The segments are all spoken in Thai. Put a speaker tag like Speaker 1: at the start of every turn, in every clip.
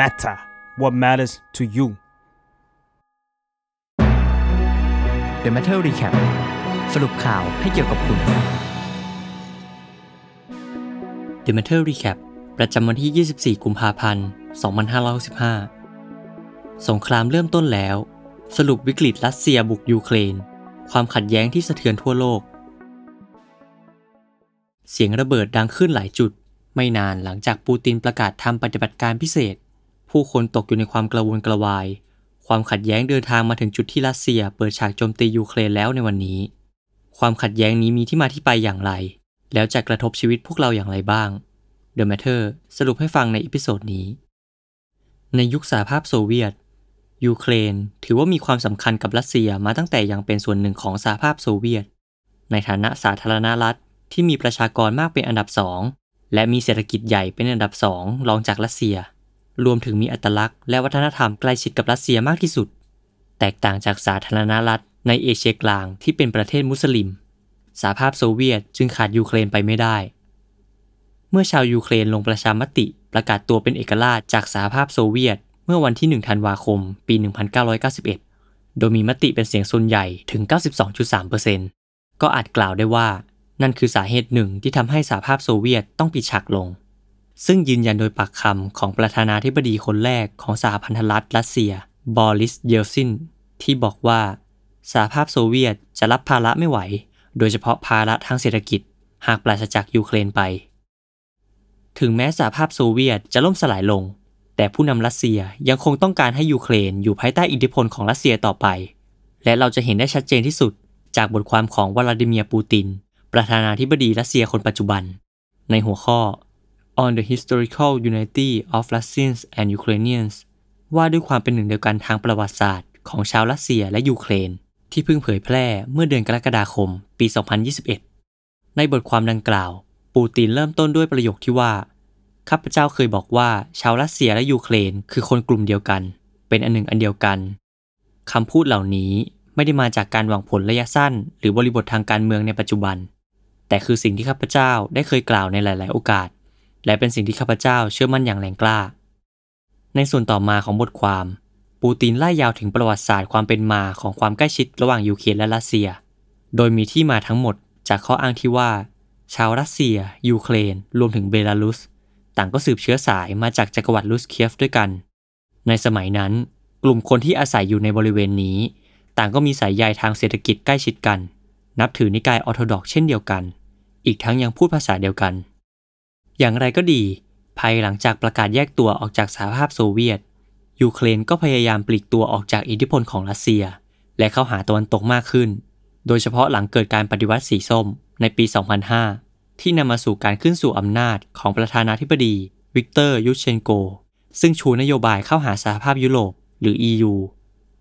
Speaker 1: matter what matters to you
Speaker 2: The Matter Recap สรุปข่าวให้เกี่ยวกับคุณ The Matter Recap ประจำวันที่ 24 กุมภาพันธ์ 2565 สงครามเริ่มต้นแล้ว สรุปวิกฤตรัสเซียบุกยูเครน ความขัดแย้งที่สะเทือนทั่วโลก เสียงระเบิดดังขึ้นหลายจุด ไม่นานหลังจากปูตินประกาศทำปฏิบัติการพิเศษ ผู้คนตกอยู่ในความกระวนกระวาย ความขัดแย้งเดินทางมาถึงจุดที่รัสเซียเปิดฉากโจมตียูเครนแล้วในวันนี้ ความขัดแย้งนี้มีที่มาที่ไปอย่างไร แล้วจะกระทบชีวิตพวกเราอย่างไรบ้าง The Matter สรุปให้ฟังใน episode นี้ ในยุคสหภาพโซเวียต ยูเครนถือว่ามีความสำคัญกับรัสเซียมาตั้งแต่ยังเป็นส่วนหนึ่งของสหภาพโซเวียต ในฐานะสาธารณรัฐที่มีประชากรมากเป็นอันดับสองและมีเศรษฐกิจใหญ่เป็นอันดับสองรองจากรัสเซีย รวมถึงมีอัตลักษณ์และวัฒนธรรมใกล้ชิดกับรัสเซียมากที่สุด แตกต่างจากสาธารณรัฐในเอเชียกลางที่เป็นประเทศมุสลิม สหภาพโซเวียตจึงขาดยูเครนไปไม่ได้ เมื่อชาวยูเครนลงประชามติประกาศตัวเป็นเอกราชจากสหภาพโซเวียต เมื่อวันที่ 1 ธันวาคม ปี 1991 โดยมีมติเป็นเสียงส่วนใหญ่ถึง 92.3%ก็อาจกล่าวได้ว่า นั่นคือสาเหตุหนึ่งที่ทำให้สหภาพโซเวียตต้องปิดฉากลง ซึ่งยืนยันโดยปากคำของประธานาธิบดีคนแรกของสหพันธรัฐรัสเซีย บอริส เยลซิน ที่บอกว่าสหภาพโซเวียตจะรับภาระไม่ไหว โดยเฉพาะภาระทางเศรษฐกิจ หากปราศจากยูเครนไป ถึงแม้สหภาพโซเวียตจะล่มสลายลง แต่ผู้นำรัสเซียยังคงต้องการให้ยูเครนอยู่ภายใต้อิทธิพลของรัสเซียต่อไป และเราจะเห็นได้ชัดเจนที่สุด จากบทความของวลาดิเมียร์ปูติน ประธานาธิบดีรัสเซียคนปัจจุบัน ในหัวข้อ On the Historical Unity of Russians and Ukrainians ว่าด้วยความเป็นหนึ่งเดียวกันทางประวัติศาสตร์ของชาวรัสเซียและยูเครน ที่เพิ่งเผยแพร่เมื่อเดือนกรกฎาคม ปี 2021 ในบทความดังกล่าว ปูตินเริ่มต้นด้วยประโยคที่ว่าข้าพเจ้าเคยบอกว่าชาวรัสเซียและยูเครนคือคนกลุ่มเดียวกัน เป็นอันหนึ่งอันเดียวกันคำพูดเหล่านี้ไม่ได้มาจากการหวังผลระยะสั้น หรือบริบททางการเมืองในปัจจุบัน แต่คือสิ่งที่ข้าพเจ้าได้เคยกล่าวในหลาย ๆ โอกาส และเป็นสิ่งที่ข้าพเจ้าเชื่อมั่นอย่างแรงกล้า ในส่วนต่อมาของบทความ ปูตินไล่ยาวถึงประวัติศาสตร์ความเป็นมาของความใกล้ชิดระหว่างยูเครนและรัสเซีย โดยมีที่มาทั้งหมดจากข้ออ้างที่ว่า ชาวรัสเซีย ยูเครน รวมถึงเบลารุส ต่างก็สืบเชื้อสายมาจากจักรวรรดิรุสเคียฟด้วยกัน ในสมัยนั้น กลุ่มคนที่อาศัยอยู่ในบริเวณนี้ ต่างก็มีสายใยทางเศรษฐกิจใกล้ชิดกัน นับถือนิกายออร์โธดอกซ์เช่นเดียวกัน อีกทั้งยังพูดภาษาเดียวกัน อย่างไรก็ดี ภายหลังจากประกาศแยกตัวออกจากสหภาพโซเวียต ยูเครนก็พยายามปลีกตัวออกจากอิทธิพลของรัสเซีย และเข้าหาตะวันตกมากขึ้น โดยเฉพาะหลังเกิดการปฏิวัติสีส้มในปี 2005 ที่นำมาสู่การขึ้นสู่อำนาจของประธานาธิบดี วิกเตอร์ยูเชนโก ซึ่งชูนโยบายเข้าหาสหภาพยุโรปหรือ EU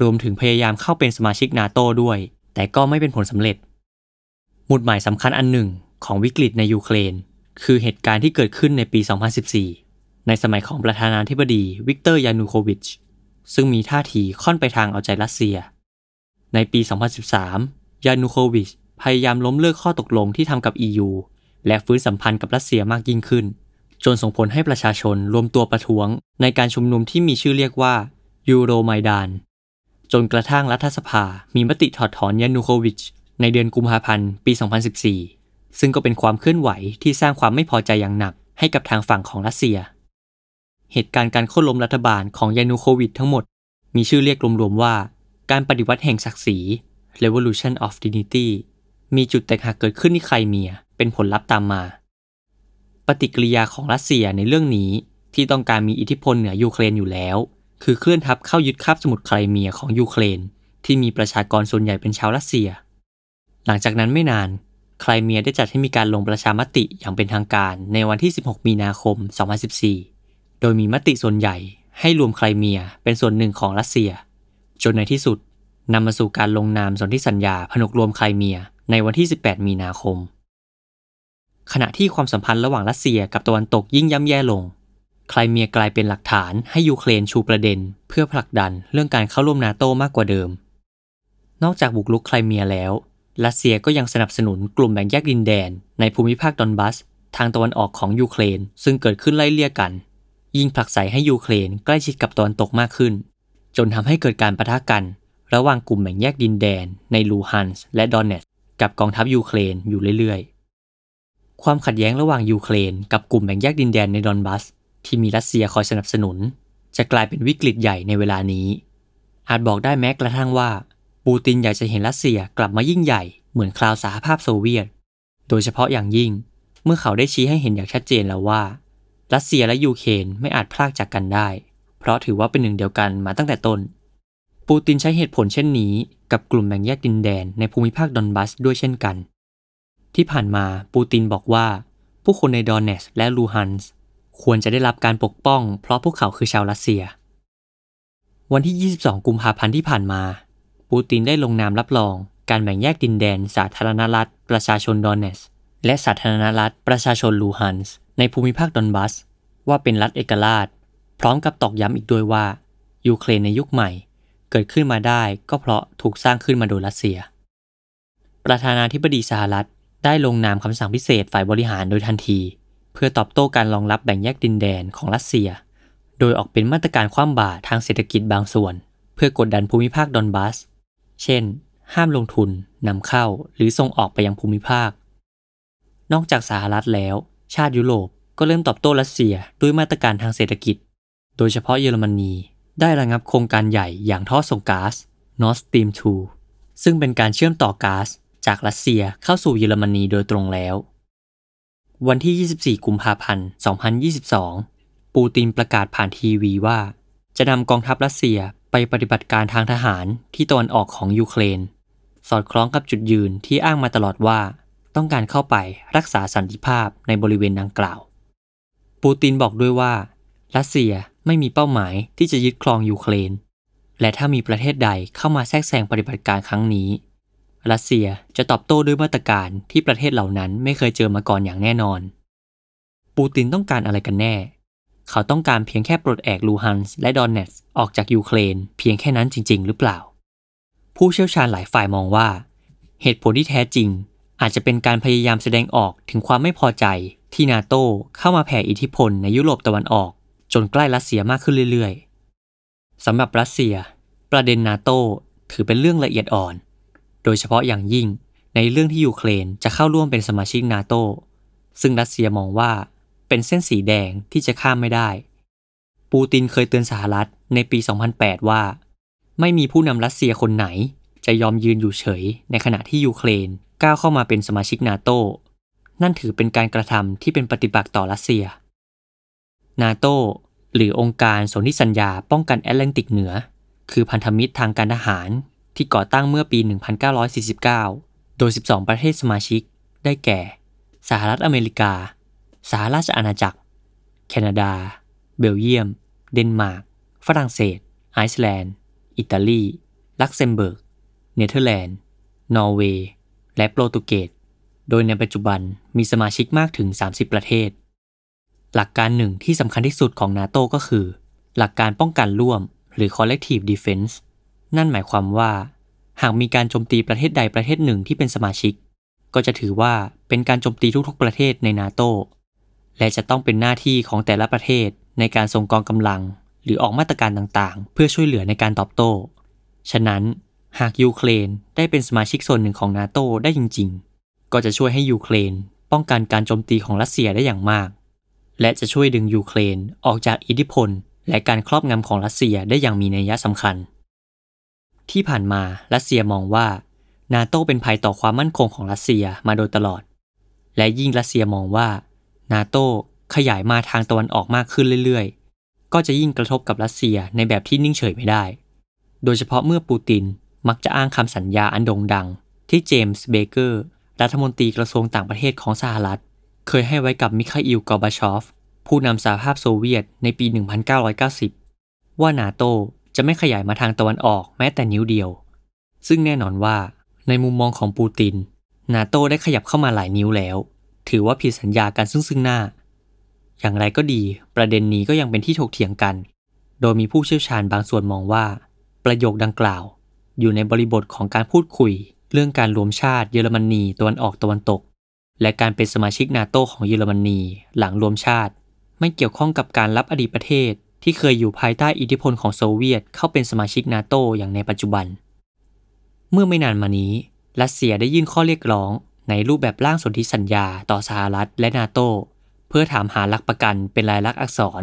Speaker 2: รวมถึงพยายามเข้าเป็นสมาชิกนาโตด้วย แต่ก็ไม่เป็นผลสำเร็จ หมุดหมายสำคัญอันหนึ่งของวิกฤตในยูเครน คือเหตุการณ์ที่เกิดขึ้นในปี 2014 ในสมัยของประธานาธิบดีวิกเตอร์ยานูโควิช ซึ่งมีท่าทีค่อนไปทางเอาใจรัสเซีย ในปี 2013 ยานูโควิชพยายามล้มเลิกข้อตกลงที่ทำกับ EU และฟื้นสัมพันธ์กับรัสเซียมากยิ่งขึ้น จนส่งผลให้ประชาชนรวมตัวประท้วง ในการชุมนุมที่มีชื่อเรียกว่ายูโรไมดาน จนกระทั่งรัฐสภามีมติถอดถอนยานูโควิชในเดือนกุมภาพันธ์ปี 2014 ซึ่งก็เป็นความเคลื่อนไหวที่สร้างความไม่พอใจอย่างหนักให้กับทางฝั่งของรัสเซีย เหตุการณ์การโค่นล้มรัฐบาลของยานูโควิชทั้งหมด มีชื่อเรียกรวมๆว่า การปฏิวัติแห่งศักดิ์ศรี Revolution of Dignity มีจุดแตกหักเกิดขึ้นที่ไครเมีย เป็นผลลัพธ์ตามมา ปฏิกิริยาของรัสเซียในเรื่องนี้ที่ต้องการมีอิทธิพลเหนือยูเครนอยู่แล้ว คือเคลื่อนทัพเข้ายึดคาบสมุทรไครเมียของยูเครน ที่มีประชากรส่วนใหญ่เป็นชาวรัสเซีย หลังจากนั้นไม่นาน ไครเมียได้จัดให้มีการลงประชามติอย่างเป็นทางการในวันที่ 16 มีนาคม 2014 โดยมีมติส่วนใหญ่ให้รวมไครเมียเป็นส่วนหนึ่งของรัสเซีย จนในที่สุดนำมาสู่การลงนามสนธิสัญญาผนวกรวมไครเมียในวันที่ 18 มีนาคม ขณะที่ความสัมพันธ์ระหว่างรัสเซียกับตะวันตกยิ่งย่ำแย่ลง ไครเมียกลายเป็นหลักฐานให้ยูเครนชูประเด็น เพื่อผลักดันเรื่องการเข้าร่วมนาโตมากกว่าเดิม นอกจากบุกรุกไครเมียแล้ว รัสเซียก็ยังสนับสนุนกลุ่มแบ่งแยกดินแดน ในภูมิภาคดอนบัส ทางตะวันออกของยูเครน ซึ่งเกิดขึ้นไล่เลี่ยกัน ยิ่งผลักไสให้ยูเครนใกล้ชิดกับตะวันตกมากขึ้น จนทำให้เกิดการปะทะกัน ระหว่างกลุ่มแบ่งแยกดินแดน ในลูฮันสก์และโดเนตสก์กับกองทัพยูเครนอยู่เรื่อยๆ ความขัดแย้งระหว่างยูเครนกับกลุ่มแบ่งแยกดินแดนในดอนบัส ที่มีรัสเซียคอยสนับสนุน จะกลายเป็นวิกฤตใหญ่ในเวลานี้ อาจบอกได้แม้กระทั่งว่า ปูตินอยากจะเห็นรัสเซียกลับมายิ่งใหญ่เหมือนคราวสหภาพโซเวียต โดยเฉพาะอย่างยิ่ง เมื่อเขาได้ชี้ให้เห็นอย่างชัดเจนแล้วว่า รัสเซียและยูเครนไม่อาจพรากจากกันได้ เพราะถือว่าเป็นหนึ่งเดียวกันมาตั้งแต่ต้น ปูตินใช้เหตุผลเช่นนี้ กับกลุ่มแบ่งแยกดินแดนในภูมิภาคดอนบัสด้วยเช่นกัน ที่ผ่านมาปูตินบอกว่า ผู้คนในโดเนตสก์และลูฮันสก์ควรจะได้รับการปกป้อง เพราะพวกเขาคือชาวรัสเซีย วันที่ 22 กุมภาพันธ์ที่ผ่านมา ปูตินได้ลงนามรับรอง การแบ่งแยกดินแดน สาธารณรัฐ ประชาชนดอนเนส และสาธารณรัฐ ประชาชนลูฮันส์ในภูมิภาคดอนบัส ว่าเป็นรัฐเอกราช พร้อมกับตอกย้ำอีกด้วยว่า ยูเครนในยุคใหม่ เกิดขึ้นมาได้ก็เพราะถูกสร้างขึ้นมาโดยรัสเซีย ประธานาธิบดีสหรัฐได้ลงนามคำสั่งพิเศษฝ่ายบริหารโดยทันที เพื่อตอบโต้การรองรับแบ่งแยกดินแดนของรัสเซีย โดยออกเป็นมาตรการคว่ำบาตรทางเศรษฐกิจบางส่วน เพื่อกดดันภูมิภาคดอนบัส เช่น ห้ามลงทุนนำเข้าหรือส่งออกไปยังภูมิภาค นอกจากสหรัฐแล้ว ชาติยุโรปก็เริ่มตอบโต้รัสเซียด้วยมาตรการทางเศรษฐกิจ โดยเฉพาะเยอรมนี ได้ระงับโครงการใหญ่อย่างท่อส่งก๊าซ Nord Stream 2 ซึ่งเป็นการเชื่อมต่อก๊าซจากรัสเซียเข้าสู่เยอรมนีโดยตรงแล้ว วันที่ 24 กุมภาพันธ์ 2022 ปูตินประกาศผ่านทีวีว่า จะนำกองทัพรัสเซีย ไปปฏิบัติการทางทหารที่ตะวันออกของยูเครน สอดคล้องกับจุดยืนที่อ้างมาตลอดว่า ต้องการเข้าไปรักษาสันติภาพในบริเวณดังกล่าว ปูตินบอกด้วยว่า รัสเซียไม่มีเป้าหมายที่จะยึดครองยูเครน และถ้ามีประเทศใดเข้ามาแทรกแซงปฏิบัติการครั้งนี้ รัสเซียจะตอบโต้ด้วยมาตรการที่ประเทศเหล่านั้นไม่เคยเจอมาก่อนอย่างแน่นอน ปูตินต้องการอะไรกันแน่ เขาต้องการเพียงแค่ปลดแอกลูฮันส์และดอนเนสออกจากยูเครนเพียงแค่นั้นจริง ๆ หรือเปล่า ผู้เชี่ยวชาญหลายฝ่ายมองว่า เหตุผลที่แท้จริง อาจจะเป็นการพยายามแสดงออกถึงความไม่พอใจที่นาโตเข้ามาแผ่อิทธิพลในยุโรปตะวันออก จนใกล้รัสเซียมากขึ้นเรื่อยๆสำหรับรัสเซีย ประเด็นนาโตถือเป็นเรื่องละเอียดอ่อน โดยเฉพาะอย่างยิ่งในเรื่องที่ยูเครนจะเข้าร่วมเป็นสมาชิกนาโตซึ่งรัสเซียมองว่า เป็นเส้นสีแดงที่จะข้ามไม่ได้ ปูตินเคยเตือนสหรัฐในปี 2008 ว่า ไม่มีผู้นำรัสเซียคนไหน จะยอมยืนอยู่เฉย ในขณะที่ยูเครนก้าวเข้ามาเป็นสมาชิกนาโตนั่นถือเป็นการกระทำที่เป็นปฏิปักษ์ต่อรัสเซีย นาโตหรือองค์การสนธิสัญญาป้องกันแอตแลนติกเหนือ คือพันธมิตรทางการทหารที่ก่อตั้งเมื่อปี 1949 โดย 12 ประเทศสมาชิก ได้แก่ สหรัฐอเมริกา สหราชอาณาจักร แคนาดา เบลเยียม เดนมาร์ก ฝรั่งเศส ไอซ์แลนด์ อิตาลี ลักเซมเบิร์ก เนเธอร์แลนด์ นอร์เวย์ และโปรตุเกส โดยในปัจจุบันมีสมาชิกมากถึง 30 ประเทศ หลักการหนึ่งที่สำคัญที่สุดของนาโตก็คือ หลักการป้องกันร่วม หรือ collective defense นั่นหมายความว่า หากมีการโจมตีประเทศใดประเทศหนึ่งที่เป็นสมาชิก ก็จะถือว่าเป็นการโจมตีทุกๆประเทศในนาโต และจะต้องเป็นหน้าที่ของแต่ละประเทศในการส่งกองกำลัง หรือออกมาตรการต่างๆ เพื่อช่วยเหลือในการตอบโต้ ฉะนั้นหากยูเครนได้เป็นสมาชิกส่วนหนึ่งของนาโตได้จริง ๆ ก็จะช่วยให้ยูเครนป้องกันการโจมตีของรัสเซียได้อย่างมาก และจะช่วยดึงยูเครนออกจากอิทธิพล และการครอบงำของรัสเซียได้อย่างมีนัยสำคัญ ที่ผ่านมารัสเซียมองว่านาโตเป็นภัยต่อความมั่นคงของรัสเซียมาโดยตลอด และยิ่งรัสเซียมองว่า นาโตขยายมาทางตะวันออกมากขึ้นเรื่อยๆ ก็จะยิ่งกระทบกับรัสเซียในแบบที่นิ่งเฉยไม่ได้ โดยเฉพาะเมื่อปูตินมักจะอ้างคำสัญญาอันโด่งดัง ที่เจมส์เบเกอร์รัฐมนตรีกระทรวงต่างประเทศของสหรัฐ เคยให้ไว้กับมิคาอิลกอร์บาชอฟ ผู้นำสหภาพโซเวียตในปี 1990 ว่านาโตจะไม่ขยายมาทางตะวันออกแม้แต่นิ้วเดียว ซึ่งแน่นอนว่าในมุมมองของปูติน นาโตได้ขยับเข้ามาหลายนิ้วแล้ว ถือว่าผิดสัญญากันซึ่งซึ่งหน้า อย่างไรก็ดี ประเด็นนี้ก็ยังเป็นที่ถกเถียงกัน โดยมีผู้เชี่ยวชาญบางส่วนมองว่า ประโยคดังกล่าว อยู่ในบริบทของการพูดคุย เรื่องการรวมชาติเยอรมนีตะวันออกตะวันตก และการเป็นสมาชิกนาโตของเยอรมนีหลังรวมชาติ ไม่เกี่ยวข้องกับการรับอดีตประเทศที่เคยอยู่ภายใต้อิทธิพลของโซเวียตเข้าเป็นสมาชิกนาโตอย่างในปัจจุบัน เมื่อไม่นานมานี้รัสเซียได้ยื่นข้อเรียกร้อง ในรูปแบบร่างสนธิสัญญาต่อสหรัฐและนาโตเพื่อถามหาหลักประกันเป็นลายลักษณ์อักษร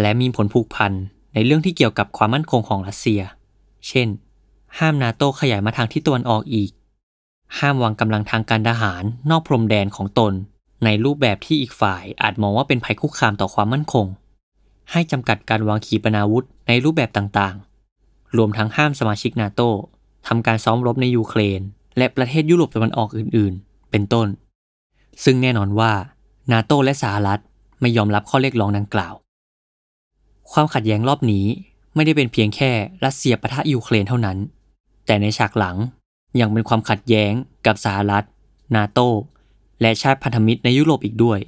Speaker 2: และมีผลผูกพันในเรื่องที่เกี่ยวกับความมั่นคงของรัสเซีย เช่น ห้ามนาโตขยายมาทางทิศตะวันออกอีก ห้ามวางกำลังทางการทหารนอกพรมแดนของตน ในรูปแบบที่อีกฝ่ายอาจมองว่าเป็นภัยคุกคามต่อความมั่นคง ให้จำกัดการวางขีปนาวุธในรูปแบบต่างๆ รวมทั้งห้ามสมาชิกนาโตทำการซ้อมรบในยูเครน และประเทศยุโรปตะวันออกอื่น ๆ เป็นต้น ซึ่งแน่นอนว่านาโตและสหรัฐไม่ยอมรับข้อเรียกร้องดังกล่าว ความขัดแย้งรอบนี้ไม่ได้เป็นเพียงแค่รัสเซียปะทะยูเครนเท่านั้น แต่ในฉากหลังยังเป็นความขัดแย้งกับสหรัฐ นาโต และชาติพันธมิตรในยุโรปอีกด้วย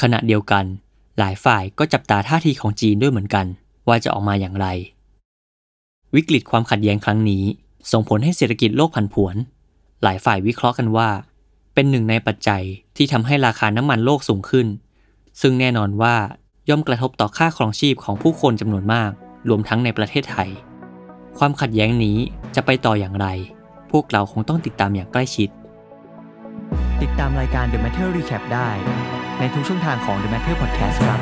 Speaker 2: ขณะเดียวกัน หลายฝ่ายก็จับตาท่าทีของจีนด้วยเหมือนกัน ว่าจะออกมาอย่างไร วิกฤตความขัดแย้งครั้งนี้ ส่งผลให้เศรษฐกิจโลกผันผวน หลายฝ่ายวิเคราะห์กันว่า เป็นหนึ่งในปัจจัยที่ทำให้ราคาน้ำมันโลกสูงขึ้น ซึ่งแน่นอนว่าย่อมกระทบต่อค่าครองชีพของผู้คนจำนวนมาก รวมทั้งในประเทศไทย ความขัดแย้งนี้จะไปต่ออย่างไร พวกเราคงต้องติดตามอย่างใกล้ชิด
Speaker 3: ติดตามรายการ The Matter Recap ได้ ในทุกช่องทางของ The Matter Podcast ครับ